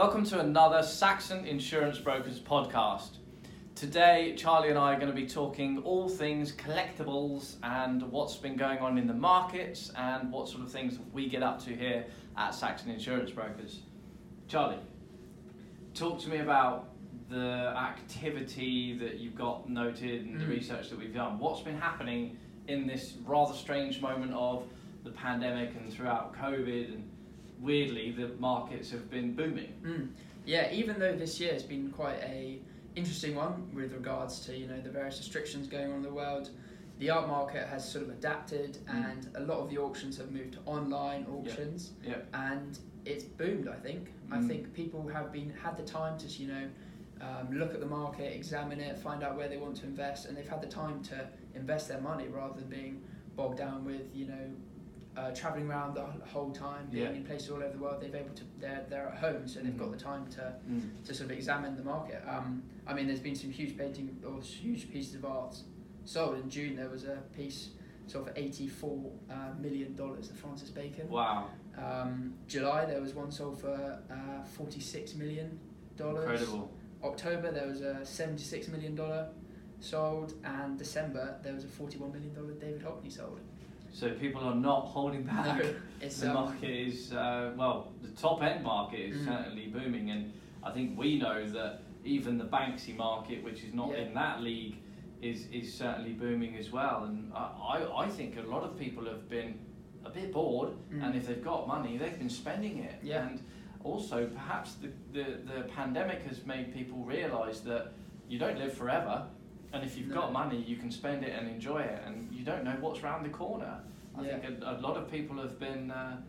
Welcome to another Saxon Insurance Brokers podcast. Today, Charlie and I are going to be talking all things collectibles and what's been going on in the markets and what sort of things we get up to here at Saxon Insurance Brokers. Charlie, talk to me about the activity that you've got noted and the Mm. research that we've done. What's been happening in this rather strange moment of the pandemic and throughout COVID and weirdly the markets have been booming. Mm. Yeah, even though this year has been quite a interesting one with regards to you know the various restrictions going on in the world, the art market has sort of adapted, Mm. and a lot of the auctions have moved to online auctions, Yeah. and it's boomed. I think. I Mm. think people have been had the time to you know. Um, look at the market, examine it, find out where they want to invest, and they've had the time to invest their money rather than being bogged down with you know uh, traveling around the whole time, being Yeah. in places all over the world. They've able to they're they're at home, so they've Mhm. got the time to Mm. to sort of examine the market. Um, I mean, there's been some huge painting or huge pieces of art sold. In June, there was a piece sold for 84 uh, million dollars, the Francis Bacon. Wow, Um, July, there was one sold for uh, 46 million dollars. incredible. October, there was a 76 million dollar sold, and December, there was a 41 million dollar David Hockney sold. So people are not holding back. The um, market is uh, well, the top end market is Mm. certainly booming, and I think we know that even the Banksy market, which is not Yeah. in that league, is is certainly booming as well. And I I, think a lot of people have been a bit bored, Mm. and if they've got money, they've been spending it. Yeah. And also, perhaps the, the, the pandemic has made people realise that you don't live forever, and if you've No. got money, you can spend it and enjoy it, and you don't know what's round the corner. I Yeah. think a, a lot of people have been uh,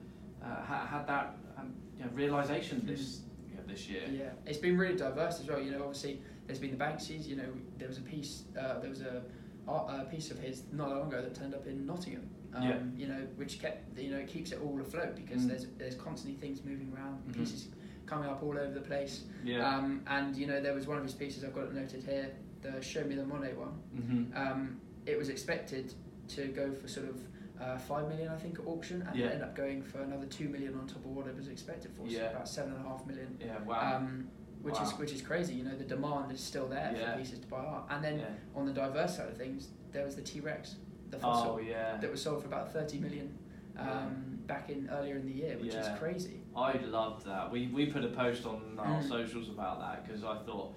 uh, had that um, you know, realization this you know, this year. Yeah, it's been really diverse as well. You know, obviously there's been the Banksies. You know, there was a piece, uh, there was a, a piece of his not long ago that turned up in Nottingham. Um, Yeah. You know, which kept you know keeps it all afloat because Mm. there's there's constantly things moving around, Mhm. pieces coming up all over the place. Yeah. Um, and you know, there was one of his pieces I've got it noted here, the Show Me the Monet one. hmm Um, it was expected to go for sort of uh, five million, I think, at auction, and Yeah. it ended up going for another two million on top of what it was expected for. So Yeah. about seven and a half million. Yeah. Wow. Um, which is which is crazy. You know, the demand is still there Yeah. for pieces to buy art. And then on the diverse side of things, there was the T Rex, the fossil, Oh that was sold for about thirty million um, back in earlier in the year, which is crazy. I loved that. We we put a post on our Mm. socials about that because I thought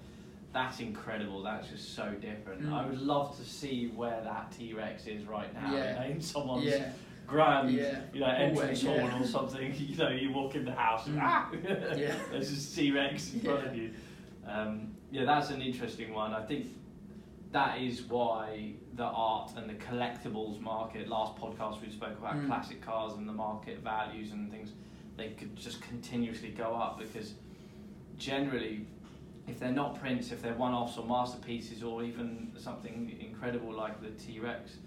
that's incredible. That's just so different. Mm. I would love to see where that T Rex is right now. Yeah. in someone's Yeah, grand, Yeah. you know, entrance hall yeah. or something. You know, you walk in the house, and Mm. ah, Yeah. there's this T Rex in front of you. Um, yeah, that's an interesting one. I think that is why the art and the collectibles market. Last podcast we spoke about Mm. classic cars and the market values and things. They could just continuously go up because generally, if they're not prints, if they're one-offs or masterpieces, or even something incredible like the T Rex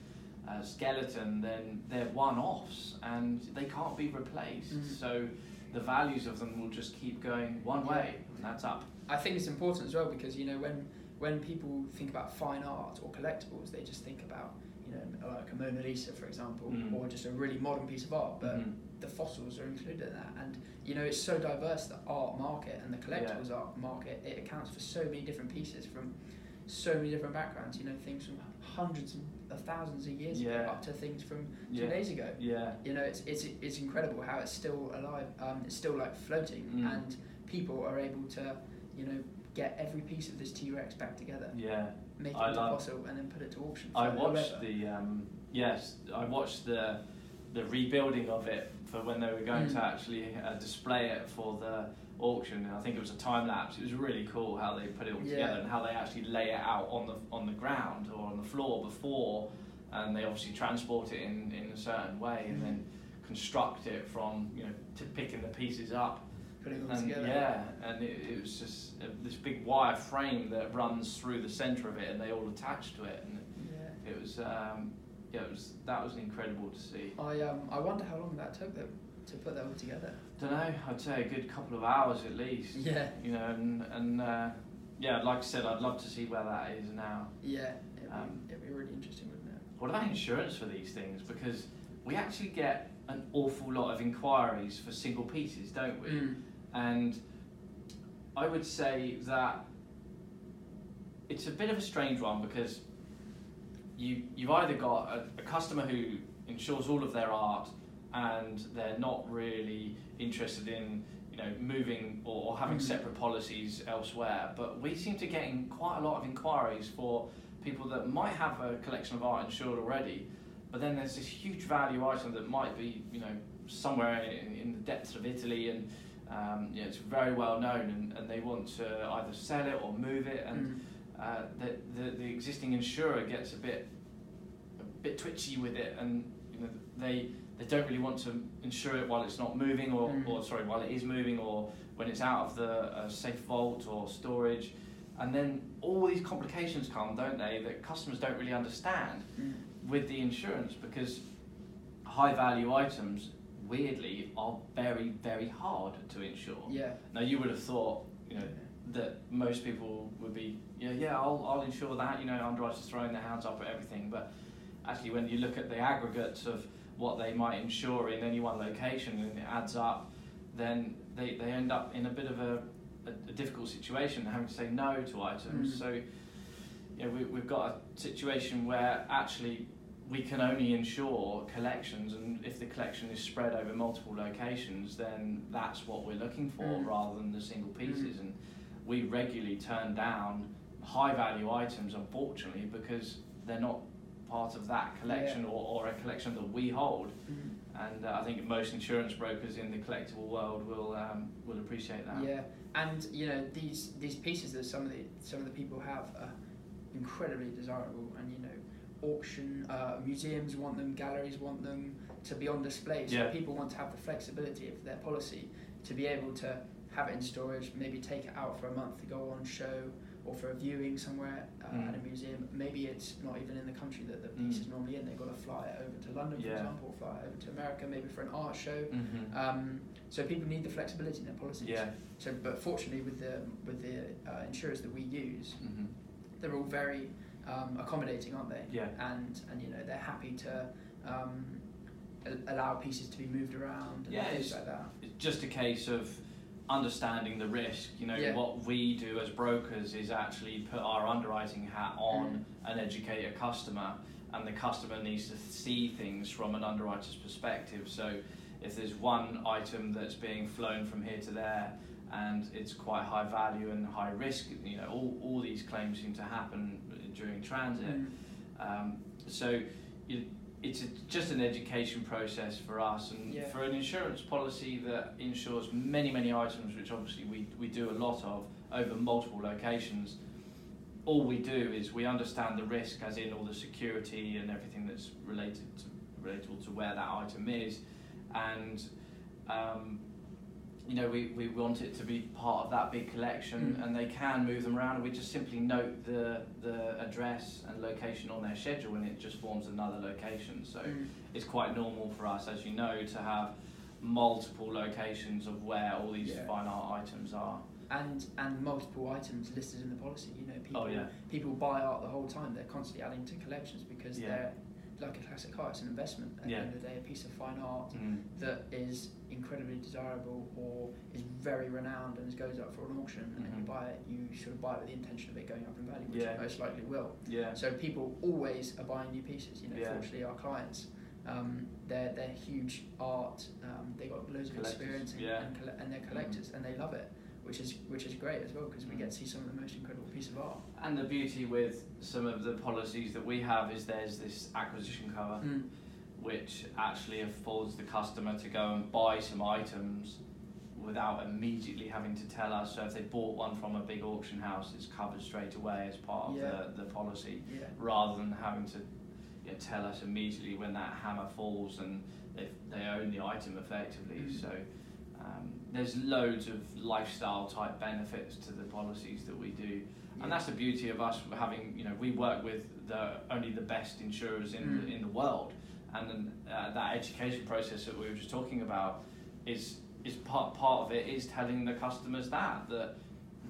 uh, skeleton, then they're one-offs and they can't be replaced. Mhm. So the values of them will just keep going one way, and that's up. I think it's important as well because you know when when people think about fine art or collectibles, they just think about you know like a Mona Lisa, for example, Mm. or just a really modern piece of art. But Mhm. The fossils are included in that, and you know it's so diverse the art market and the collectibles art market. It accounts for so many different pieces from so many different backgrounds. You know things from hundreds of thousands of years ago up to things from two Yeah. days ago. Yeah. You know it's it's it's incredible how it's still alive. Um, it's still like floating, Mm. and people are able to you know get every piece of this T Rex back together, Yeah. make it I into a love- fossil, and then put it to auction. I watched whoever. the um, yes, I watched the the rebuilding of it for when they were going Mm. to actually uh, display it for the auction. And I think it was a time lapse. It was really cool how they put it all Yeah. together and how they actually lay it out on the on the ground or on the floor before, and they obviously transport it in in a certain way and Mm. then construct it from you know to picking the pieces up putting it all and together. yeah, and it, it was just uh, this big wire frame that runs through the centre of it, and they all attach to it, and Yeah. it was um, yeah, it was that was incredible to see. I um I wonder how long that took them to put that all together. Don't know, I'd say a good couple of hours at least. Yeah. You know, and and uh, yeah, like I said, I'd love to see where that is now. Yeah. It'd be, Um, it'd be really interesting, wouldn't it? What about insurance for these things? Because we actually get an awful lot of inquiries for single pieces, don't we? Mm. And I would say that it's a bit of a strange one because you you've either got a, a customer who insures all of their art and they're not really interested in you know moving or, or having Mhm. separate policies elsewhere. But we seem to getting quite a lot of inquiries for people that might have a collection of art insured already, but then there's this huge value item that might be you know somewhere in, in the depths of Italy and um, you know, it's very well known and, and they want to either sell it or move it and Mm. Uh, the, the the existing insurer gets a bit a bit twitchy with it, and you know they they don't really want to insure it while it's not moving, or, Mm. or sorry, while it is moving, or when it's out of the uh, safe vault or storage, and then all these complications come, don't they? That customers don't really understand Mm. with the insurance because high value items weirdly are very very hard to insure. Yeah. Now you would have thought you know that most people would be, yeah, yeah, I'll, I'll insure that. You know, underwriters throwing their hands up at everything, but actually, when you look at the aggregates of what they might insure in any one location and it adds up, then they, they end up in a bit of a, a, a difficult situation, having to say no to items. Mm. So, you know, we, we've got a situation where actually we can only insure collections, and if the collection is spread over multiple locations, then that's what we're looking for Mm. rather than the single pieces. And we regularly turn down high value items, unfortunately, because they're not part of that collection or, or a collection that we hold. Mm. And uh, I think most insurance brokers in the collectible world will um, will appreciate that. Yeah, and you know these these pieces that some of the some of the people have are incredibly desirable, and you know, auction uh, museums want them, galleries want them to be on display. So Yeah. people want to have the flexibility of their policy to be able to have it in storage, maybe take it out for a month to go on show or for a viewing somewhere uh, Mm. at a museum. Maybe it's not even in the country that the Mm. piece is normally in. They've got to fly it over to London, for Yeah. example, or fly it over to America, maybe for an art show. hmm Um, so people need the flexibility in their policies. yeah. So, but fortunately, with the with the uh, insurers that we use, hmm they're all very um, accommodating, aren't they? Yeah. And and you know they're happy to um, allow pieces to be moved around and Yeah, things like that. It's just a case of understanding the risk. You know, Yeah. what we do as brokers is actually put our underwriting hat on and educate a customer, and the customer needs to see things from an underwriter's perspective. So, if there's one item that's being flown from here to there and it's quite high value and high risk, you know, all, all these claims seem to happen during transit. Mm. Um, so you, it's a, just an education process for us, and Yeah. for an insurance policy that insures many, many items, which obviously we, we do a lot of over multiple locations. All we do is we understand the risk, as in all the security and everything that's related to relatable to where that item is, and um, you know we, we want it to be part of that big collection, Mm. and they can move them around. We just simply note the the address and location on their schedule, and it just forms another location. So Mm. it's quite normal for us, as you know, to have multiple locations of where all these Yeah. fine art items are. And and multiple items listed in the policy. You know, people Oh, yeah. people buy art the whole time. They're constantly adding to collections because Yeah. they're like a classic car. It's an investment. At Yeah. the end of the day, a piece of fine art Mm. that is incredibly desirable or is very renowned and goes up for an auction and you Mhm. buy it, you should buy it with the intention of it going up in value, which Yeah. it most likely will. Yeah. So people always are buying new pieces. You know, Yeah. fortunately, our clients, um, they're they're huge art. Um, they got loads of Collectors, experience and, yeah. and, and they're collectors and they love it, which is which is great as well because we get to see some of the most incredible piece of art. And the beauty with some of the policies that we have is there's this acquisition cover. Mm. which actually affords the customer to go and buy some items without immediately having to tell us. So if they bought one from a big auction house, it's covered straight away as part of Yeah. the, the policy, Yeah. rather than having to you know, tell us immediately when that hammer falls and they, they own the item effectively. Mm. So um, there's loads of lifestyle type benefits to the policies that we do. Yeah. And that's the beauty of us having, you know, we work with the only the best insurers in Mm. the, in the world, and then uh, that education process that we were just talking about is is part part of it is telling the customers that that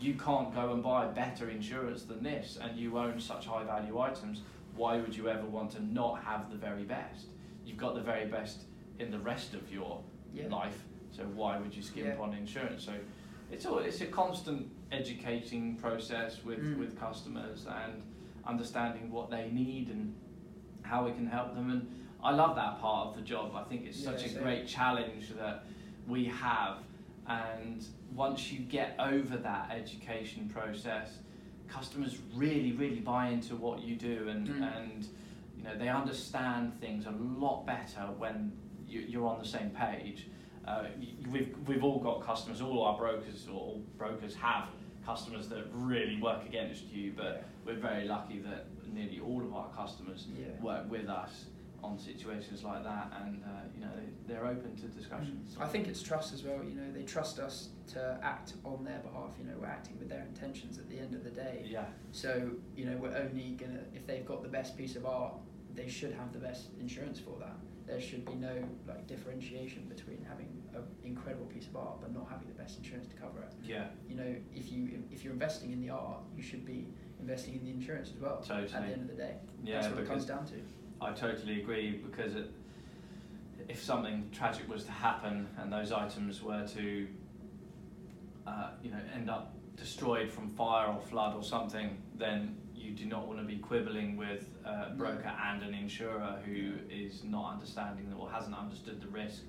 you can't go and buy better insurance than this, and you own such high value items. Why would you ever want to not have the very best? You've got the very best in the rest of your Yeah. life, so why would you skimp Yeah. on insurance? So it's all it's a constant educating process with Mm. with customers and understanding what they need and how we can help them and I love that part of the job. I think it's such Yeah, a great challenge that we have and once you get over that education process customers really really buy into what you do and Mm. and you know they understand things a lot better when you, you're on the same page uh, we've we've all got customers all our brokers or all brokers have customers that really work against you but we're very lucky that nearly all of our customers Yeah. work with us on situations like that and uh, you know they, they're open to discussions I think it's trust as well. You know, they trust us to act on their behalf. You know, we're acting with their intentions at the end of the day. yeah So you know, we're only gonna if they've got the best piece of art, they should have the best insurance for that. There should be no like differentiation between having an incredible piece of art but not having the best insurance to cover it. yeah You know, if you if you're investing in the art, you should be investing in the insurance as well. Totally. At the end of the day, yeah that's what it comes down to. I totally agree because it, if something tragic was to happen and those items were to, uh, you know, end up destroyed from fire or flood or something, then you do not want to be quibbling with a broker and an insurer who is not understanding or hasn't understood the risk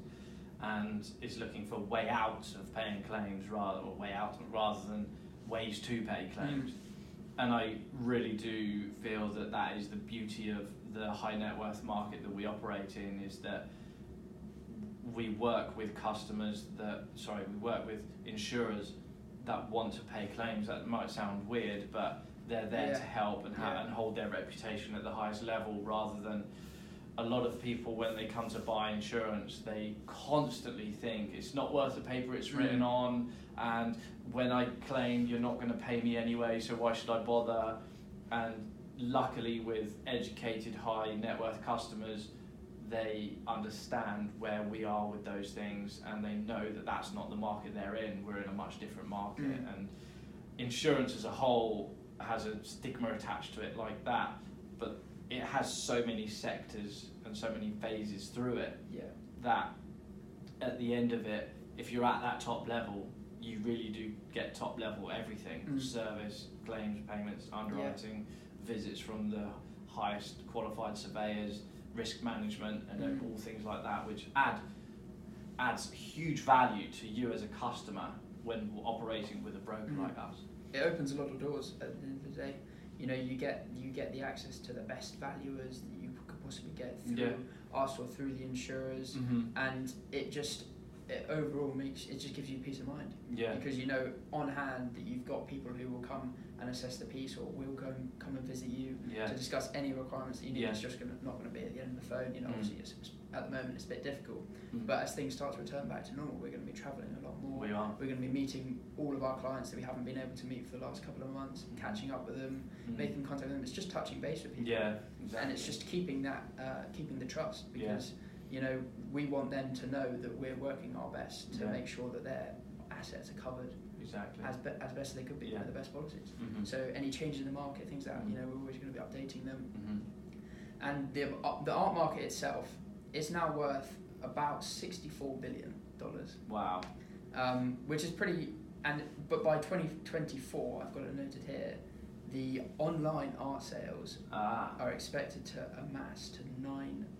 and is looking for way out of paying claims rather or way out rather than ways to pay claims. Mm. And I really do feel that that is the beauty of the high net worth market that we operate in is that we work with customers that sorry we work with insurers that want to pay claims. That might sound weird but they're there to help and, ha- Yeah. and hold their reputation at the highest level rather than a lot of people when they come to buy insurance they constantly think it's not worth the paper it's written Mm. on and when I claim you're not going to pay me anyway so why should I bother and luckily with educated high net worth customers they understand where we are with those things and they know that that's not the market they're in we're in a much different market Mm. and insurance as a whole has a stigma attached to it like that but it has so many sectors and so many phases through it Yeah. that at the end of it, if you're at that top level, you really do get top level everything Mm. service, claims, payments, underwriting, visits from the highest qualified surveyors, risk management, and Mm. all things like that, which add adds huge value to you as a customer when operating with a broker Mm. like us. It opens a lot of doors at the end of the day. You know, you get you get the access to the best valuers that you could possibly get through Yeah. us or through the insurers, Mm-hmm. and it just it overall makes it just gives you peace of mind Yeah. because you know on hand that you've got people who will come and assess the piece or will come come and visit you Yeah. to discuss any requirements that you need. Yeah. It's just gonna, not going to be at the end of the phone. You know, Mm. obviously it's, it's, at the moment it's a bit difficult, Mm. but as things start to return back to normal, we're going to be travelling a lot more. we are. We're going to be meeting all of our clients that we haven't been able to meet for the last couple of months, catching up with them, Mm. making contact with them. It's just touching base with people, Yeah. Exactly. and it's just keeping that, uh, keeping the trust Yeah. You know we want them to know that we're working our best to Yeah. make sure that their assets are covered exactly. as be- as best they could be Yeah. the best policies. Mhm. So any change in the market, things like that, you Mhm. know, we're always going to be updating them. Mhm. And the uh, the art market itself is now worth about sixty four billion dollars Wow. um, which is pretty. And but by 2024, I've got it noted here, the online art sales Ah. are expected to amass to 9.3 billion dollars.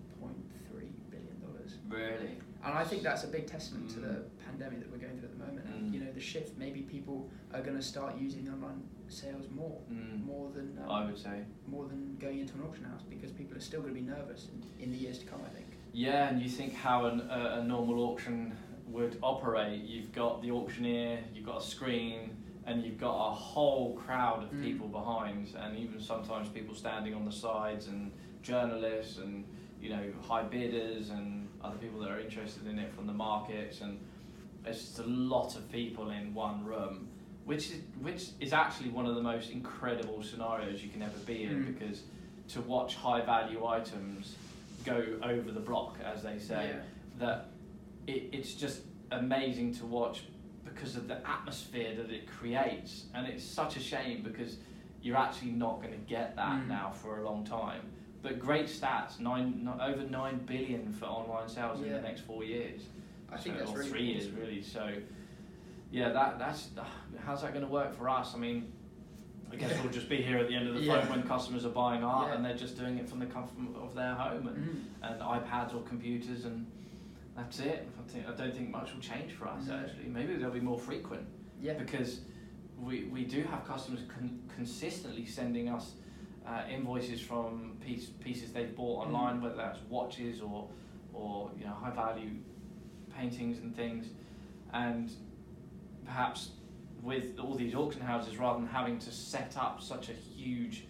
Really. And I think that's a big testament to the Mm. pandemic that we're going through at the moment. And Mm. you know, the shift. Maybe people are going to start using online sales more, Mm. more than um, I would say. more than going into an auction house because people are still going to be nervous in, in the years to come. I think. Yeah, and you think how an, a, a normal auction would operate. You've got the auctioneer, you've got a screen, and you've got a whole crowd of Mm. people behind, and even sometimes people standing on the sides, and journalists, and you know high bidders, and other people that are interested in it from the markets, and it's just a lot of people in one room. Which is, which is actually one of the most incredible scenarios you can ever be in Mm. because to watch high value items go over the block, as they say, Yeah. that it, it's just amazing to watch because of the atmosphere that it creates. And it's such a shame because you're actually not going to get that Mm. now for a long time. But great stats, nine, over nine billion for online sales in the next four years. I think that's or really three years really. So yeah, that that's how's that going to work for us? I mean, I guess Yeah. we'll just be here at the end of the Yeah. phone when customers are buying art Yeah. and they're just doing it from the comfort of their home and, Mm. and iPads or computers and that's it. I, think, I don't think much will change for us No. actually. Maybe they'll be more frequent Yeah. because we, we do have customers con- consistently sending us uh, invoices from piece, pieces they've bought Mm. online, whether that's watches or or you know high value paintings and things, and perhaps with all these auction houses, rather than having to set up such a huge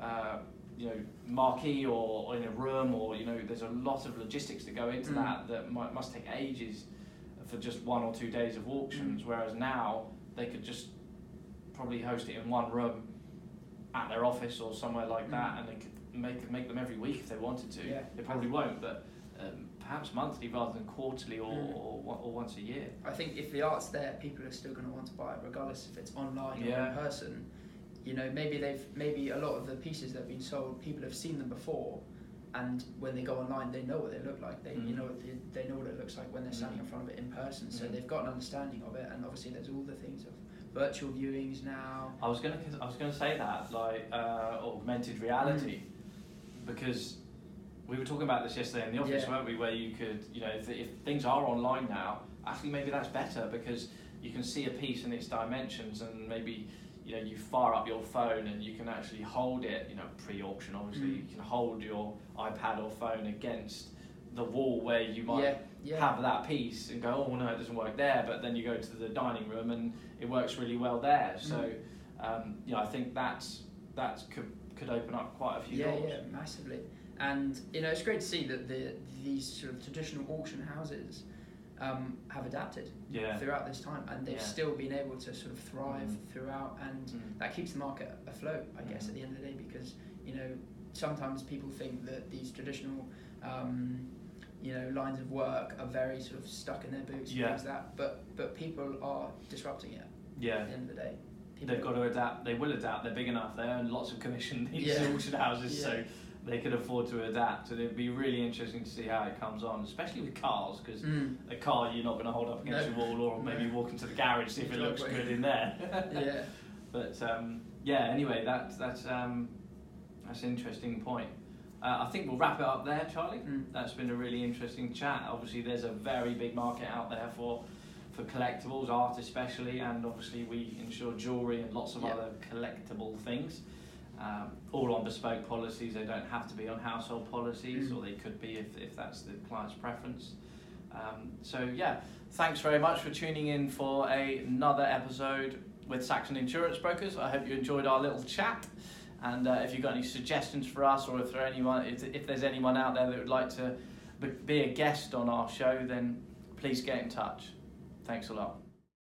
uh, you know marquee or, or in a room or you know there's a lot of logistics that go into Mm. that that might, must take ages for just one or two days of auctions whereas now they could just probably host it in one room at their office or somewhere like that Mm. and they could make make them every week if they wanted to Yeah. they probably won't but um, perhaps monthly rather than quarterly or, Mm. or, or, once a year I think if the art's there, people are still going to want to buy it, regardless if it's online or in person. You know, maybe they've maybe a lot of the pieces that have been sold, people have seen them before, and when they go online, they know what they look like. They you Mm. know what they, they know what it looks like when they're standing in front of it in person. So Mm. they've got an understanding of it, and obviously there's all the things of virtual viewings now. I was gonna I was gonna say that like uh, augmented reality because we were talking about this yesterday in the office, Yeah. weren't we? Where you could you know if, if things are online now, actually maybe that's better because you can see a piece in its dimensions and maybe you know you fire up your phone and you can actually hold it you know pre-auction obviously Mm. you can hold your iPad or phone against the wall where you might yeah, yeah. have that piece and go, oh no, it doesn't work there. But then you go to the dining room and it works really well there. So, Mm. um, you know, I think that's that could could open up quite a few yeah, doors. yeah, massively. And you know, it's great to see that the these sort of traditional auction houses um, have adapted Yeah. throughout this time, and they've Yeah. still been able to sort of thrive Mm. throughout, and Mm. that keeps the market afloat, I guess, Mm. at the end of the day, because you know sometimes people think that these traditional um, you know lines of work are very sort of stuck in their boots Yeah. and things like that, but but people are disrupting it Yeah. at the end of the day. People They've got to adapt. They will adapt. They're big enough. They earn lots of commission. These Yeah. auction houses, so they could afford to adapt. And it'd be really interesting to see how it comes on, especially with cars, because Mm. a car you're not going to hold up against No. your wall, or maybe No. walk into the garage see if it looks good in there. yeah. But um, yeah, anyway, that, that's um, that's an interesting point. Uh, I think we'll wrap it up there, Charlie. Mm. That's been a really interesting chat. Obviously, there's a very big market out there for for collectibles, art especially, and obviously we insure jewellery and lots of Yeah. other collectible things. Um, all on bespoke policies. They don't have to be on household policies, Mm. or they could be if, if that's the client's preference. Um, so yeah, thanks very much for tuning in for a, another episode with Saxon Insurance Brokers. I hope you enjoyed our little chat. And uh, if you've got any suggestions for us, or if there anyone, if, if there's anyone out there that would like to be- be a guest on our show, then please get in touch. Thanks a lot.